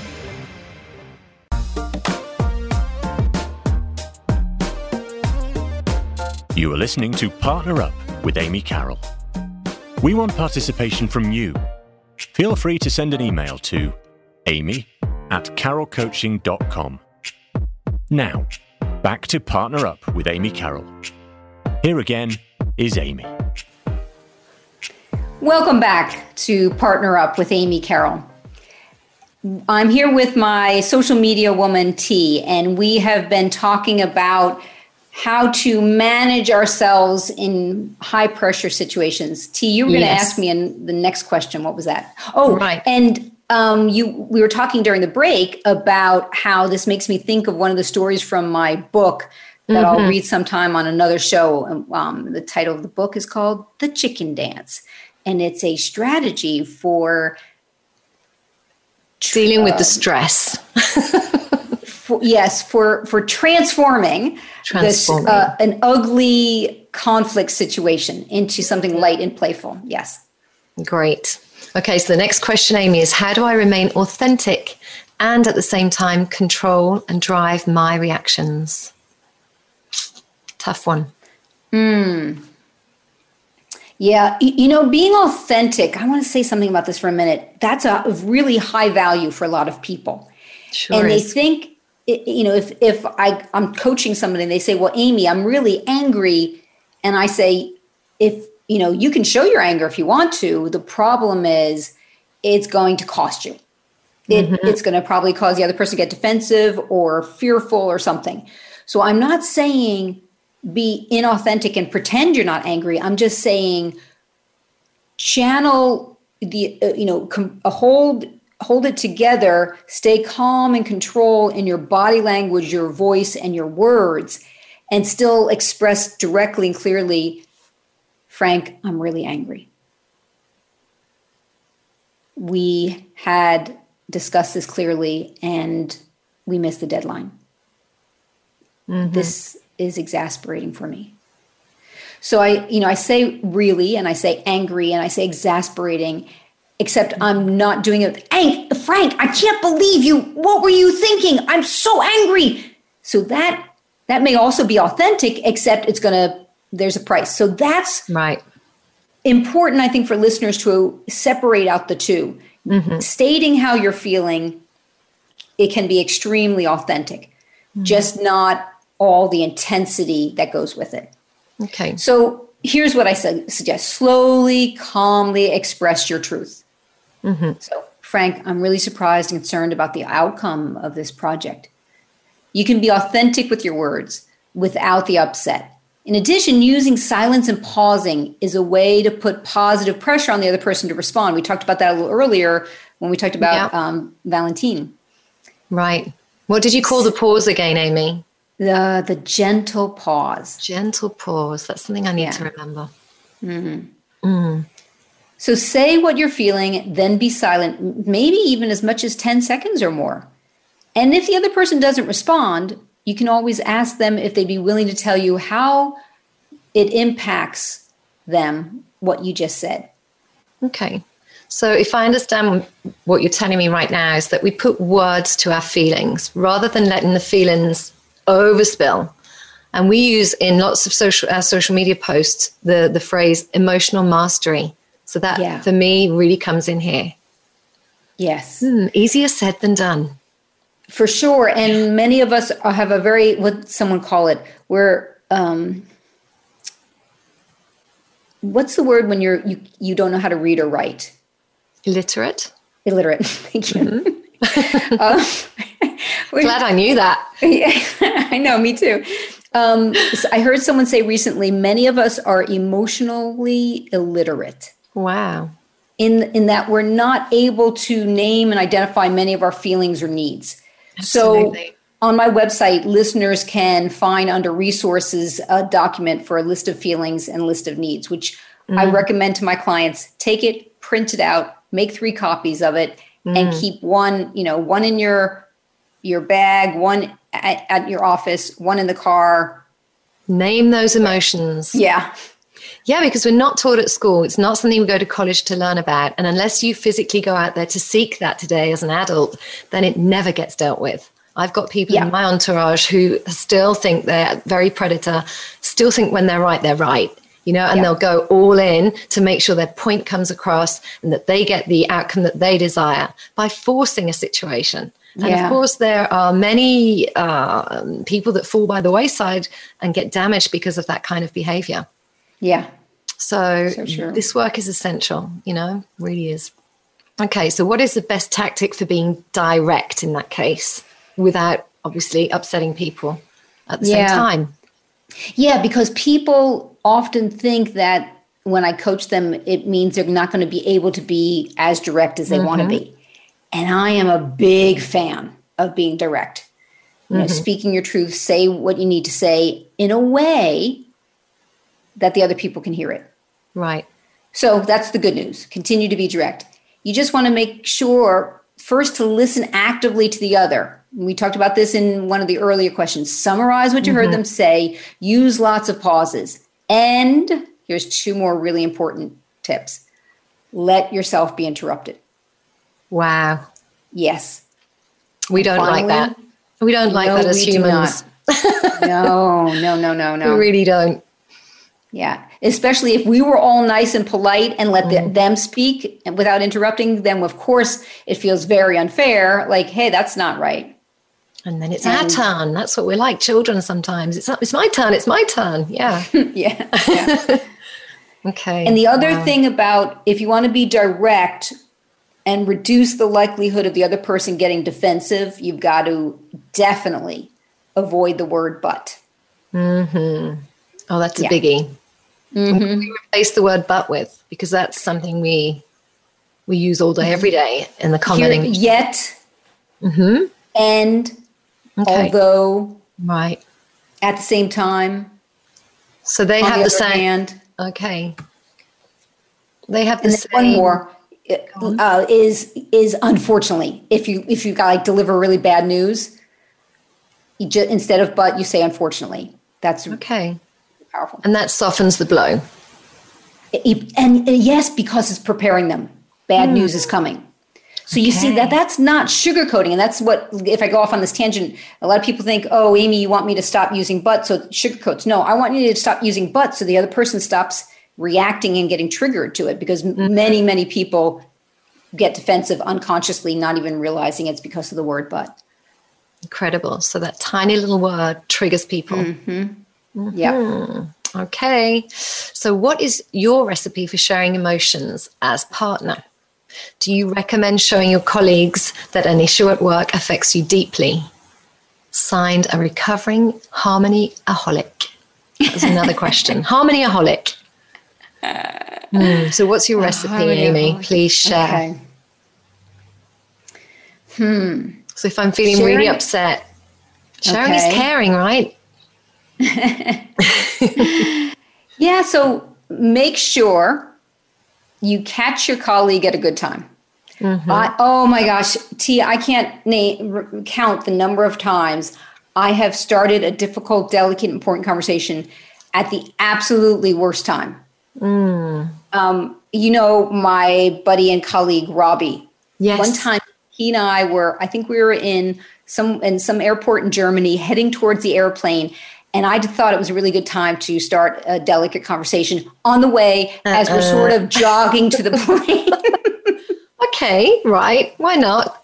You are listening to Partner Up with Amy Carroll. We want participation from you. Feel free to send an email to amy at carrollcoaching.com. Now, back to Partner Up with Amy Carroll. Here again is Amy. Welcome back to Partner Up with Amy Carroll. I'm here with my social media woman, T, and we have been talking about how to manage ourselves in high pressure situations. T, you were going to ask me in the next question. What was that? Oh, Right. And um, you, we were talking during the break about how this makes me think of one of the stories from my book that I'll read sometime on another show. Um, the title of the book is called The Chicken Dance, and it's a strategy for Dealing with the stress. <laughs> for, yes for for transforming, Transforming. this uh, an ugly conflict situation into something light and playful yes Great. Okay, so the next question, Amy, is how do I remain authentic and at the same time control and drive my reactions? Tough one. yeah y- you know being authentic i want to say something about this for a minute that's a really high value for a lot of people Sure and they think i- you know if if I, i'm coaching somebody and they say well amy i'm really angry and i say if you know you can show your anger if you want to the problem is it's going to cost you. It, it's going to probably cause the other person to get defensive or fearful or something. So i'm not saying be inauthentic and pretend you're not angry. I'm just saying channel the uh, you know com- hold hold it together stay calm and control in your body language your voice and your words and still express directly and clearly frank i'm really angry. We had discussed this clearly and we missed the deadline. Mm-hmm. This is exasperating for me. So I, you know, I say really and I say angry and I say exasperating, except I'm not doing it. Hey, Frank, I can't believe you. What were you thinking? I'm so angry. So that that may also be authentic, except it's gonna there's a price. So that's right. important, I think, for listeners to separate out the 2 mm-hmm. Stating how you're feeling, it can be extremely authentic, mm-hmm. just not all the intensity that goes with it. Okay. So here's what I su- suggest slowly, calmly express your truth. Mm-hmm. So, Frank, I'm really surprised and concerned about the outcome of this project. You can be authentic with your words without the upset. In addition, using silence and pausing is a way to put positive pressure on the other person to respond. We talked about that a little earlier when we talked about Yeah. um, Valentine. Right. What did you call the pause again, Amy? The, the gentle pause. Gentle pause. That's something I need Yeah. to remember. Mm-hmm. Mm. So say what you're feeling, then be silent, maybe even as much as 10 seconds or more. And if the other person doesn't respond, you can always ask them if they'd be willing to tell you how it impacts them, what you just said. Okay. So, if I understand what you're telling me right now, is that we put words to our feelings rather than letting the feelings overspill. And we use in lots of social our social media posts the the phrase emotional mastery. So that Yeah. for me really comes in here. Yes, Hmm, easier said than done. for sure. And many of us have a very, what someone call it, we're, um, what's the word when you're, you, you don't know how to read or write? Illiterate. Illiterate. <laughs> Thank you. <laughs> Um, <laughs> we- Glad I knew that. Yeah, I know, me too. Um, so I heard someone say recently many of us are emotionally illiterate Wow. in, in that we're not able to name and identify many of our feelings or needs. Absolutely. So on my website, listeners can find under resources a document for a list of feelings and list of needs, which I mm. recommend to my clients. Take it, print it out, make three copies of it, and mm. keep one, you know, one in your your bag, one at, at your office, one in the car. Name those emotions. Yeah. Yeah, because we're not taught at school. It's not something we go to college to learn about. And unless you physically go out there to seek that today as an adult, then it never gets dealt with. I've got people Yeah. in my entourage who still think they're very predator, still think when they're right, they're right, you know, and Yeah. they'll go all in to make sure their point comes across and that they get the outcome that they desire by forcing a situation. And Yeah. of course, there are many uh, people that fall by the wayside and get damaged because of that kind of behavior. Yeah. So, So this work is essential, you know, really is. Okay, so what is the best tactic for being direct in that case without obviously upsetting people at the Yeah. same time? Yeah, because people often think that when I coach them, it means they're not going to be able to be as direct as they want to mm-hmm. be. And I am a big fan of being direct. You know, mm-hmm. speaking your truth, say what you need to say in a way that the other people can hear it. Right. So that's the good news. Continue to be direct. You just want to make sure first to listen actively to the other. We talked about this in one of the earlier questions. Summarize what you heard mm-hmm. them say, use lots of pauses. And here's two more really important tips let yourself be interrupted. Wow. Yes. We don't like that. We don't like no, that as humans. <laughs> No, no, no, no, no. We really don't. Yeah. Especially if we were all nice and polite and let the, mm-hmm. them speak without interrupting them, of course, it feels very unfair. Like, hey, that's not right. And then it's our turn. That's what we're like children sometimes. It's, it's my turn. It's my turn. Yeah. <laughs> yeah. yeah. <laughs> Okay. And the other Wow. thing about if you want to be direct and reduce the likelihood of the other person getting defensive, you've got to definitely avoid the word but. Mm-hmm. Oh, that's a Yeah. biggie. Do we replace the word but with? Because that's something we we use all day, every day in the Here, yet Mm-hmm. and Okay. although right. at the same time, So they have the the, same. hand, okay. They have the and same. one more uh, is is unfortunately if you if you got like deliver really bad news, you just instead of but you say unfortunately. That's Okay. Powerful. And that softens the blow. and, and yes, because it's preparing them. Bad news is coming. So you see that that's not sugarcoating, and that's what. If I go off on this tangent, a lot of people think, "Oh, Amy, you want me to stop using but," so sugarcoats. No, I want you to stop using but, so the other person stops reacting and getting triggered to it, because m many, many people get defensive unconsciously, not even realizing it's because of the word but. Incredible. So that tiny little word triggers people. Mm-hmm. Yeah. Mm-hmm. Okay. So, what is your recipe for sharing emotions as partner? Do you recommend showing your colleagues that an issue at work affects you deeply? Signed, a recovering harmony aholic. That's another <laughs> question. harmony aholic. Hmm, so, what's your uh, recipe, harmony Amy? Please share. Okay. Hmm. So, if I'm feeling really upset, sharing is caring, right? <laughs> Yeah, so make sure you catch your colleague at a good time. I, oh my gosh, T, I can't name, count the number of times I have started a difficult, delicate, important conversation at the absolutely worst time. Um, you know, my buddy and colleague Robbie. Yes. One time, he and I were, I think we were in some in some airport in Germany, heading towards the airplane, and I thought it was a really good time to start a delicate conversation on the way as we're sort of jogging to the <laughs> plane. <laughs> Okay, right. Why not?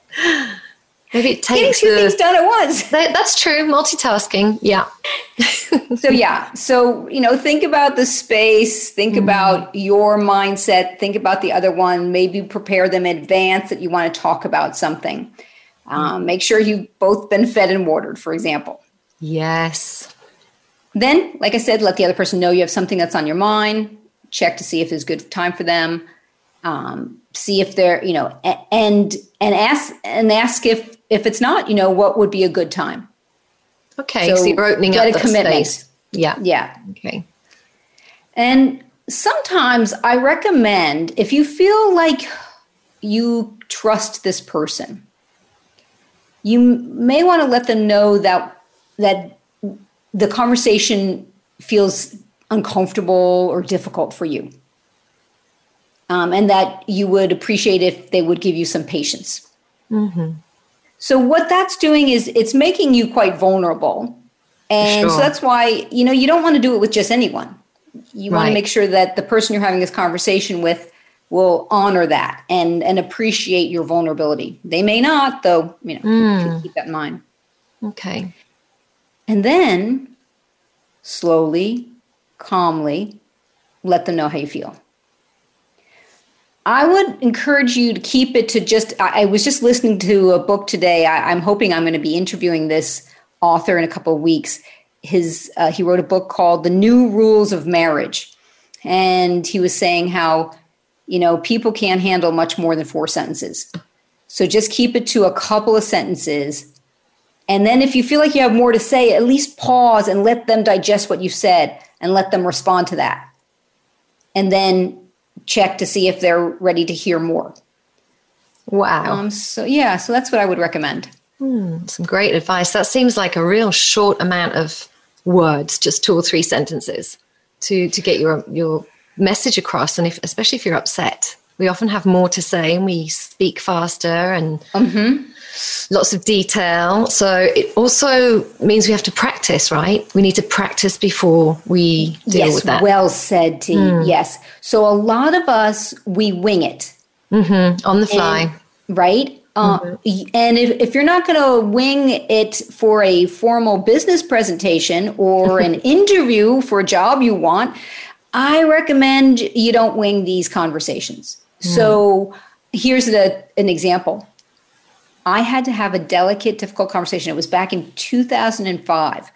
Maybe it Getting takes two things the. done at once. <laughs> That, that's true. Multitasking. Yeah. So yeah, so you know, think about the space, think about your mindset, think about the other one, maybe prepare them in advance that you want to talk about something. Um, make sure you've both been fed and watered, for example. Yes. Then, like I said, let the other person know you have something that's on your mind. Check to see if it's a good time for them. Um, see if they're, you know, and and ask and ask if if it's not, you know, what would be a good time. Okay. So, So you're opening up a that commitment. space. Yeah. Yeah, Okay. And sometimes I recommend if you feel like you trust this person, you may want to let them know that that the conversation feels uncomfortable or difficult for you. Um, and that you would appreciate if they would give you some patience. So what that's doing is it's making you quite vulnerable. And Sure. so that's why, you know, you don't want to do it with just anyone. You want to make sure that the person you're having this conversation with will honor that and and appreciate your vulnerability. They may not, though, you know, Mm. keep that in mind. Okay. And then slowly, calmly let them know how you feel. I would encourage you to keep it to just. I, I was just listening to a book today. I, I'm hoping I'm going to be interviewing this author in a couple of weeks. His uh, he wrote a book called The New Rules of Marriage, and he was saying how you know people can't handle much more than four sentences. So just keep it to a couple of sentences and then if you feel like you have more to say, at least pause and let them digest what you said and let them respond to that. And then check to see if they're ready to hear more. Wow. Um, so yeah, so that's what I would recommend. Some great advice. That seems like a real short amount of words, just two or three sentences to, to get your, your message across. And if, especially if you're upset, we often have more to say and we speak faster and lots of detail. So it also means we have to practice, right? We need to practice before we deal yes, with that. well said, T. Hmm. Yes. So a lot of us we wing it. Mm-hmm. on the fly. right? Uh, mm-hmm. and if, if you're not going to wing it for a formal business presentation or an <laughs> interview for a job you want, I recommend you don't wing these conversations. Hmm. So here's a, an example. I had to have a delicate, difficult conversation. It was back in 2005.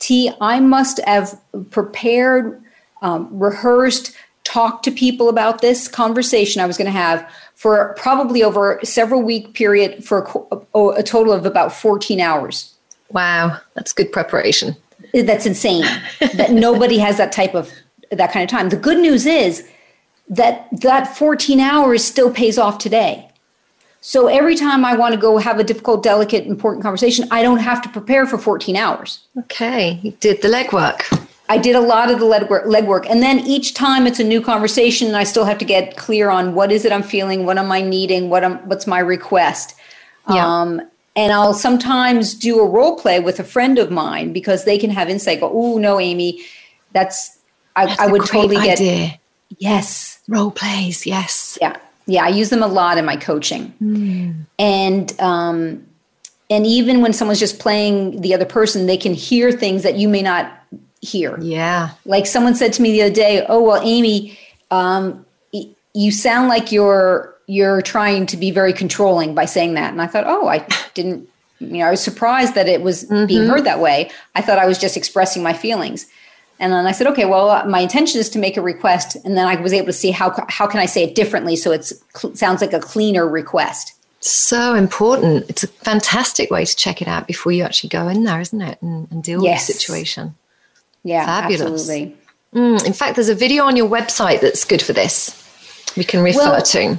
T, I must have prepared, um, rehearsed, talked to people about this conversation I was going to have for probably over several week period for a, a total of about 14 hours. Wow, that's good preparation. That's insane that nobody has that type of that kind of time. The good news is that that 14 hours still pays off today. So every time I want to go have a difficult, delicate, important conversation, I don't have to prepare for 14 hours. Okay, you did the legwork. I did a lot of the legwork, legwork. And then each time it's a new conversation, and I still have to get clear on what is it I'm feeling, what am I needing, what am, what's my request. Yeah. Um, and I'll sometimes do a role play with a friend of mine because they can have insight. Go, oh no, Amy, that's I, That's I would totally get idea. yes, Role plays, yes. yeah, yeah. I use them a lot in my coaching, and um, and even when someone's just playing the other person, they can hear things that you may not hear. Yeah. Like someone said to me the other day, "Oh well, Amy, um, you sound like you're you're trying to be very controlling by saying that." And I thought, "Oh, I didn't." You know, I was surprised that it was being heard that way. I thought I was just expressing my feelings. And then I said, "Okay, well, uh, my intention is to make a request." And then I was able to see how how can I say it differently so it sounds like a cleaner request. So important. It's a fantastic way to check it out before you actually go in there, isn't it? And, and deal Yes. with the situation. Yeah, Fabulous. absolutely. Mm, in fact, there's a video on your website that's good for this. We can refer Well, to.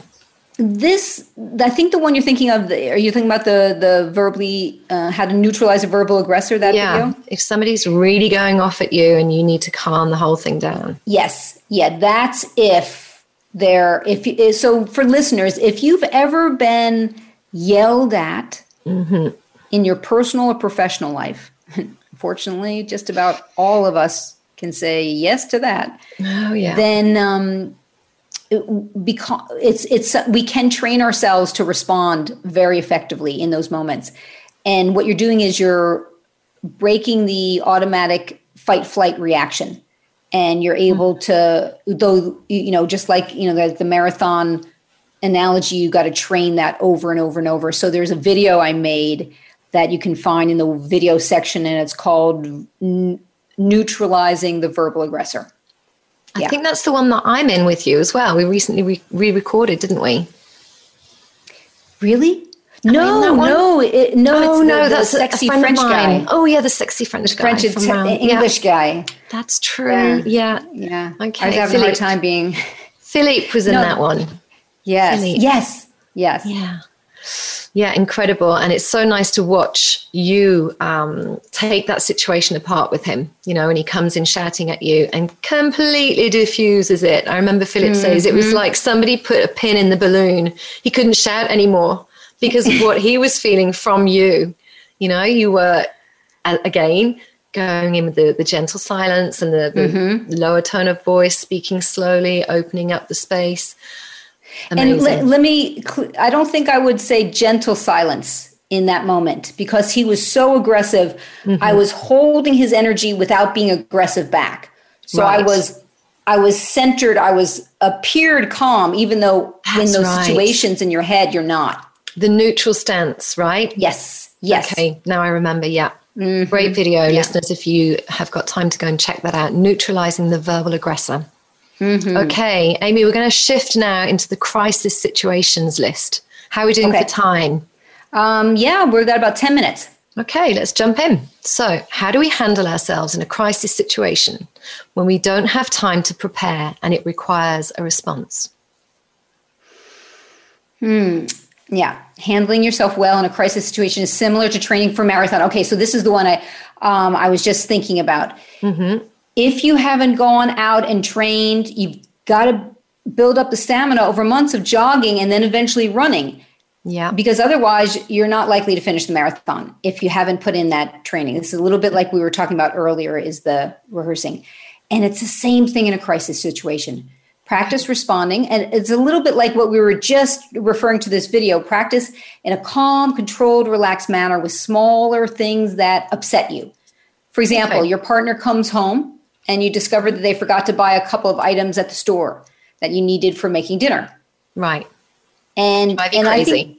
This, I think the one you're thinking of, are you thinking about the the verbally uh, how to neutralize a verbal aggressor? That Yeah. video. If somebody's really going off at you and you need to calm the whole thing down. Yes, yeah, that's if they're if so for listeners, if you've ever been yelled at in your personal or professional life, <laughs> unfortunately, just about all of us can say yes to that. Oh, yeah. Then um, it, because it's it's we can train ourselves to respond very effectively in those moments. And what you're doing is you're breaking the automatic fight flight reaction. And you're able mm-hmm. to though you know just like you know the, the marathon analogy you got to train that over and over and over. So there's a video i made that you can find in the video section and it's called neutralizing the verbal aggressor I yeah. think that's the one that I'm in with you as well. We recently re recorded, didn't we? really no that one? no it, no oh, no, the that's a- sexy a friend french guy Oh, yeah, the sexy French guy. french from Ita- around- yeah, english guy that's true. Yeah. yeah Okay, i was having a hard time being Philippe was in No. that one. yes Philippe. yes yes Yeah. Yeah, incredible. And it's so nice to watch you um, take that situation apart with him, you know, and he comes in shouting at you and completely diffuses it. I remember Philip says it was like somebody put a pin in the balloon. He couldn't shout anymore because of what he was feeling from you. You know, you were again going in with the, the gentle silence and the, the mm-hmm. lower tone of voice, speaking slowly, opening up the space. Amazing. And let, let me, I don't think I would say gentle silence in that moment because he was so aggressive. Mm-hmm. I was holding his energy without being aggressive back. So right. I was I was centered, I was appeared calm even though That's in those right. situations in your head you're not. The neutral stance, right? Yes. Yes. Okay, now I remember. Yeah. Mm-hmm. Great video, yeah. listeners, if you have got time to go and check that out. Neutralizing the verbal aggressor. Mm-hmm. Okay, Amy, we're going to shift now into the crisis situations list. How are we doing okay. for time? Um, yeah, we've got about 10 minutes. Okay, let's jump in. So, how do we handle ourselves in a crisis situation when we don't have time to prepare and it requires a response? Hmm. Yeah, handling yourself well in a crisis situation is similar to training for marathon. Okay, so this is the one I um, I was just thinking about. Mm-hmm. If you haven't gone out and trained, you've got to build up the stamina over months of jogging and then eventually running. Yeah. Because otherwise, you're not likely to finish the marathon if you haven't put in that training. This is a little bit like we were talking about earlier is the rehearsing. And it's the same thing in a crisis situation practice responding. And it's a little bit like what we were just referring to this video practice in a calm, controlled, relaxed manner with smaller things that upset you. For example, okay. your partner comes home and you discover that they forgot to buy a couple of items at the store that you needed for making dinner. Right. And, and crazy. I think,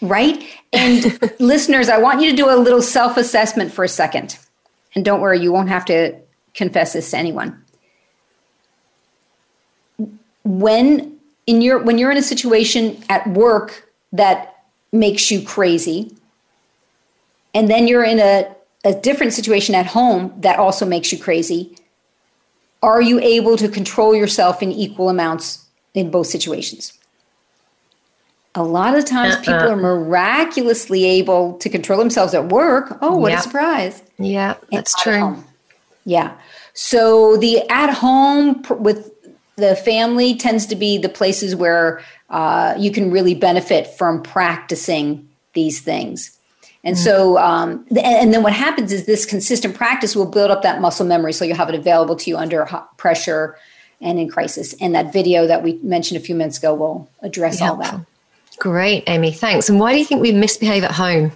right? And <laughs> listeners, I want you to do a little self assessment for a second. And don't worry, you won't have to confess this to anyone when in your when you're in a situation at work that makes you crazy and then you're in a, a different situation at home that also makes you crazy are you able to control yourself in equal amounts in both situations? A lot of times uh-uh. people are miraculously able to control themselves at work. Oh what a surprise. Yeah that's true. yeah. So the at home with the family tends to be the places where uh, you can really benefit from practicing these things. And mm-hmm. so, um, and then what happens is this consistent practice will build up that muscle memory, so you'll have it available to you under pressure and in crisis. And that video that we mentioned a few minutes ago will address all that. Great, Amy. Thanks. And why do you think we misbehave at home?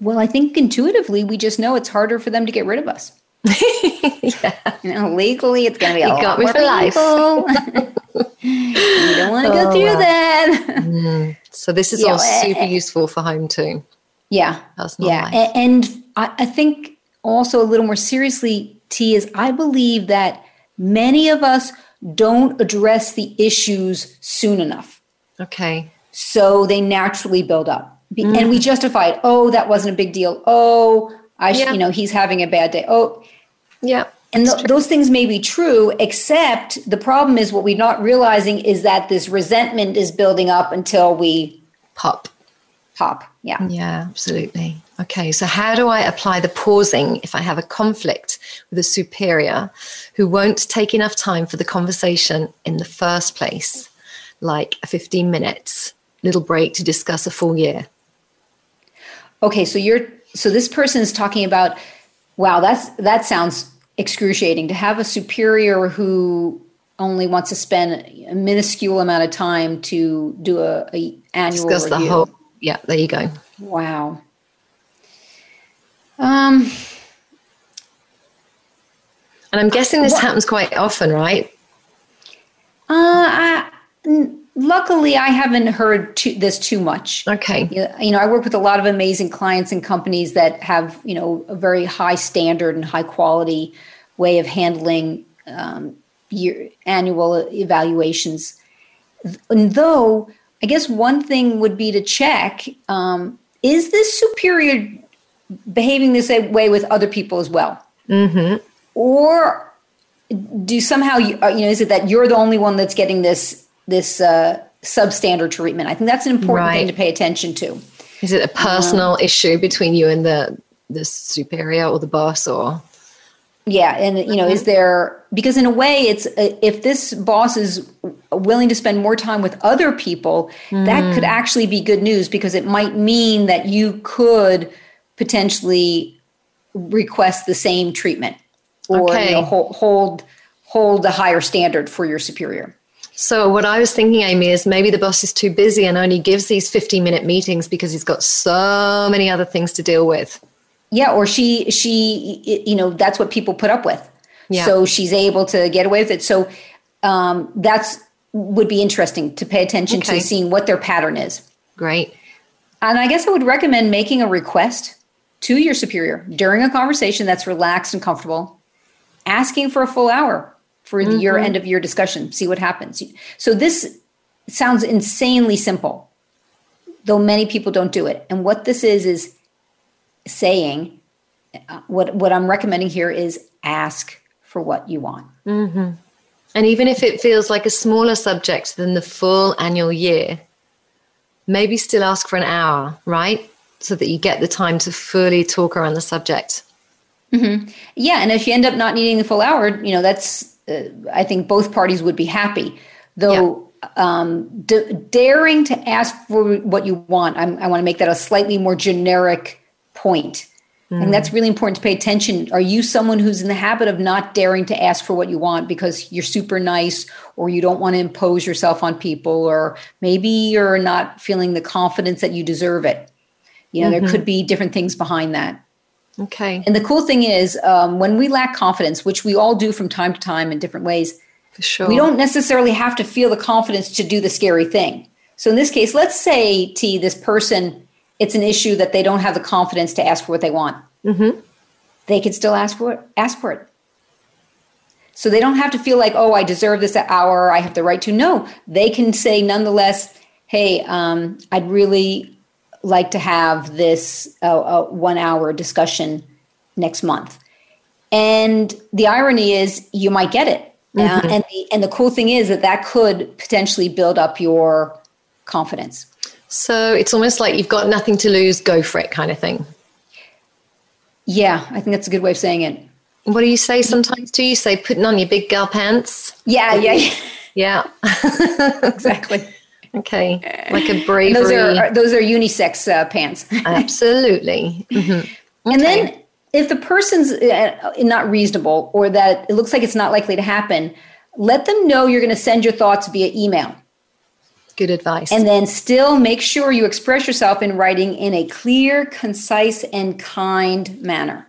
Well, I think intuitively we just know it's harder for them to get rid of us. <laughs> yeah. You know, legally, it's going to be a you lot more painful. <laughs> you don't want to oh, go through that. Mm. So this is yeah, all super uh, usable for home too. Yeah, yeah, life. and I, I think also a little more seriously, T is I believe that many of us don't address the issues soon enough. Okay. So they naturally build up. Mm. And we justify it. Oh, that wasn't a big deal. Oh, I, yeah. you know, he's having a bad day. Oh, yeah. And th- those things may be true, except the problem is what we're not realizing is that this resentment is building up until we pop. Pop. Yeah. Yeah, absolutely. Okay, so how do I apply the pausing if I have a conflict with a superior who won't take enough time for the conversation in the first place, like a 15 minutes little break to discuss a full year? Okay, so you're so this person is talking about wow, that's that sounds excruciating. To have a superior who only wants to spend a minuscule amount of time to do a, a annual Discuss review. the whole yeah there you go. Wow. Um and i'm guessing this what, happens quite often right? Uh I, luckily i haven't heard too, this too much. Okay. You know i work with a lot of amazing clients and companies that have you know a very high standard and high quality way of handling um, year, annual evaluations. And though i guess one thing would be to check um, is this superior behaving this way with other people as well? Mm-hmm. or do somehow you, uh, you know is it that you're the only one that's getting this this uh, substandard treatment. I think that's an important right. thing to pay attention to. Is it a personal um, issue between you and the the superior or the boss or? Yeah, and you know, is there because in a way, it's uh, if this boss is willing to spend more time with other people, mm. that could actually be good news because it might mean that you could potentially request the same treatment or okay. you know, hold, hold hold a higher standard for your superior. So what I was thinking, Amy, is maybe the boss is too busy and only gives these 15 minute meetings because he's got so many other things to deal with. Yeah, or she she you know that's what people put up with. Yeah. So she's able to get away with it. So um, that's would be interesting to pay attention okay. to seeing what their pattern is. Great. And I guess I would recommend making a request to your superior during a conversation that's relaxed and comfortable, asking for a full hour for mm-hmm. your end of your discussion. See what happens. So this sounds insanely simple, though many people don't do it. And what this is is saying uh, what what I'm recommending here is ask for what you want. Mm-hmm. And even if it feels like a smaller subject than the full annual year, maybe still ask for an hour, right? So that you get the time to fully talk around the subject. Mm-hmm. Yeah, and if you end up not needing the full hour, you know that's uh, I think both parties would be happy. Though yeah. um, d- daring to ask for what you want, I'm, I want to make that a slightly more generic point. Mm. And that's really important to pay attention. Are you someone who's in the habit of not daring to ask for what you want because you're super nice or you don't want to impose yourself on people or maybe you're not feeling the confidence that you deserve it? You know, mm-hmm. there could be different things behind that. Okay. And the cool thing is, um, when we lack confidence, which we all do from time to time in different ways, For sure. we don't necessarily have to feel the confidence to do the scary thing. So in this case, let's say T, this person it's an issue that they don't have the confidence to ask for what they want. Mm-hmm. They can still ask for it. Ask for it. So they don't have to feel like, oh, I deserve this hour. I have the right to. No, they can say nonetheless, hey, um, I'd really like to have this uh, uh, one hour discussion next month. And the irony is, you might get it. Uh, mm-hmm. And the and the cool thing is that that could potentially build up your confidence. So it's almost like you've got nothing to lose, go for it kind of thing. Yeah, I think that's a good way of saying it. What do you say sometimes? Do you say putting on your big girl pants? Yeah, yeah, yeah. <laughs> exactly. Okay, like a bravery. those are those are unisex uh, pants. <laughs> Absolutely. Mm-hmm. Okay. And then, if the person's uh, not reasonable or that it looks like it's not likely to happen, let them know you're going to send your thoughts via email. Good advice. And then still make sure you express yourself in writing in a clear, concise, and kind manner.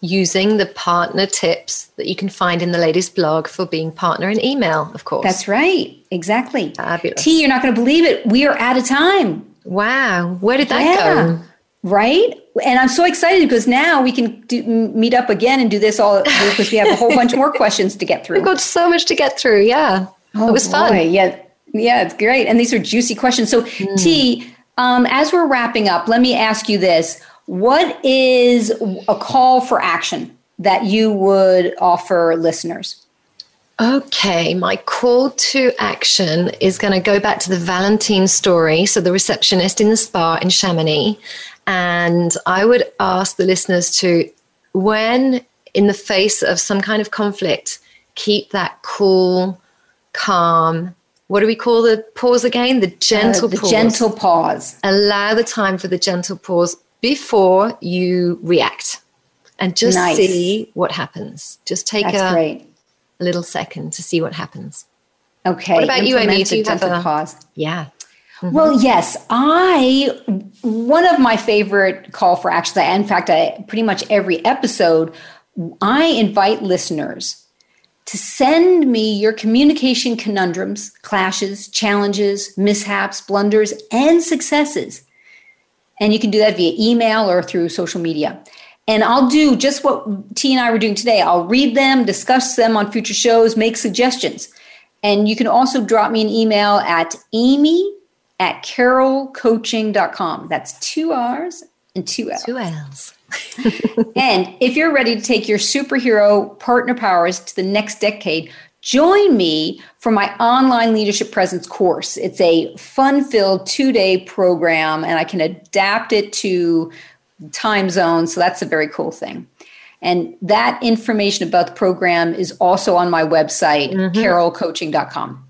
Using the partner tips that you can find in the latest blog for being partner in email, of course. That's right. Exactly. Fabulous. T, you're not going to believe it. We are out of time. Wow. Where did that yeah. go? Right? And I'm so excited because now we can do, meet up again and do this all because we have a whole bunch more questions to get through. <laughs> We've got so much to get through. Yeah. Oh, it was boy. fun. Yeah. Yeah, it's great. And these are juicy questions. So, mm. T, um, as we're wrapping up, let me ask you this. What is a call for action that you would offer listeners? Okay, my call to action is going to go back to the Valentine story. So, the receptionist in the spa in Chamonix. And I would ask the listeners to, when in the face of some kind of conflict, keep that cool, calm, what do we call the pause again? The gentle uh, the pause. gentle pause. Allow the time for the gentle pause before you react and just nice. see what happens. Just take a, a, little second to see what happens. Okay. What about you, Amy? Do you have a pause? Yeah. Mm-hmm. Well, yes, I one of my favorite call for actions. In fact, I pretty much every episode, I invite listeners to send me your communication conundrums, clashes, challenges, mishaps, blunders, and successes. And you can do that via email or through social media. And I'll do just what T and I were doing today. I'll read them, discuss them on future shows, make suggestions. And you can also drop me an email at amy at carrollcoaching.com. That's two R's and two L's. Two L's. <laughs> and if you're ready to take your superhero partner powers to the next decade, join me for my online leadership presence course. It's a fun filled two day program, and I can adapt it to time zones. So that's a very cool thing. And that information about the program is also on my website, mm-hmm. carrollcoaching.com.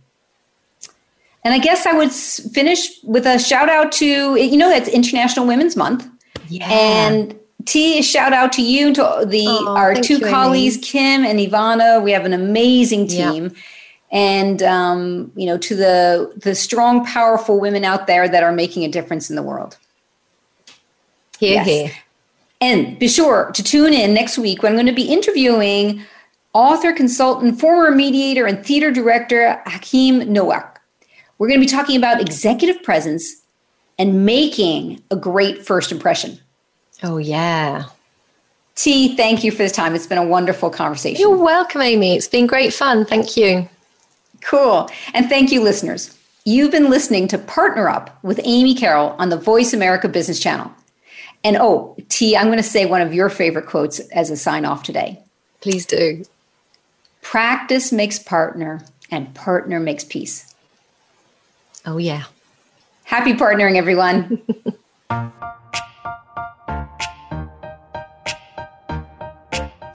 And I guess I would finish with a shout out to, you know, that's International Women's Month. Yeah. And T, shout out to you, to the oh, our two you, colleagues, Amy. Kim and Ivana. We have an amazing team. Yep. And um, you know, to the the strong, powerful women out there that are making a difference in the world. Here, yes. here. And be sure to tune in next week when I'm going to be interviewing author, consultant, former mediator, and theater director Hakeem Nowak. We're going to be talking about executive presence and making a great first impression. Oh, yeah. T, thank you for the time. It's been a wonderful conversation. You're welcome, Amy. It's been great fun. Thank you. Cool. And thank you, listeners. You've been listening to Partner Up with Amy Carroll on the Voice America Business Channel. And oh, T, I'm going to say one of your favorite quotes as a sign off today. Please do. Practice makes partner, and partner makes peace. Oh, yeah. Happy partnering, everyone. <laughs>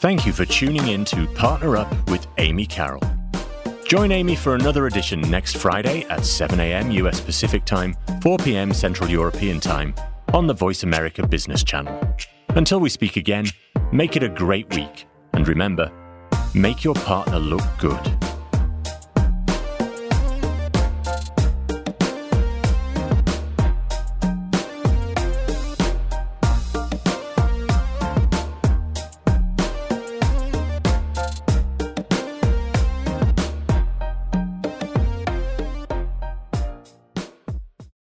Thank you for tuning in to Partner Up with Amy Carroll. Join Amy for another edition next Friday at 7 a.m. US Pacific Time, 4 p.m. Central European Time on the Voice America Business Channel. Until we speak again, make it a great week. And remember, make your partner look good.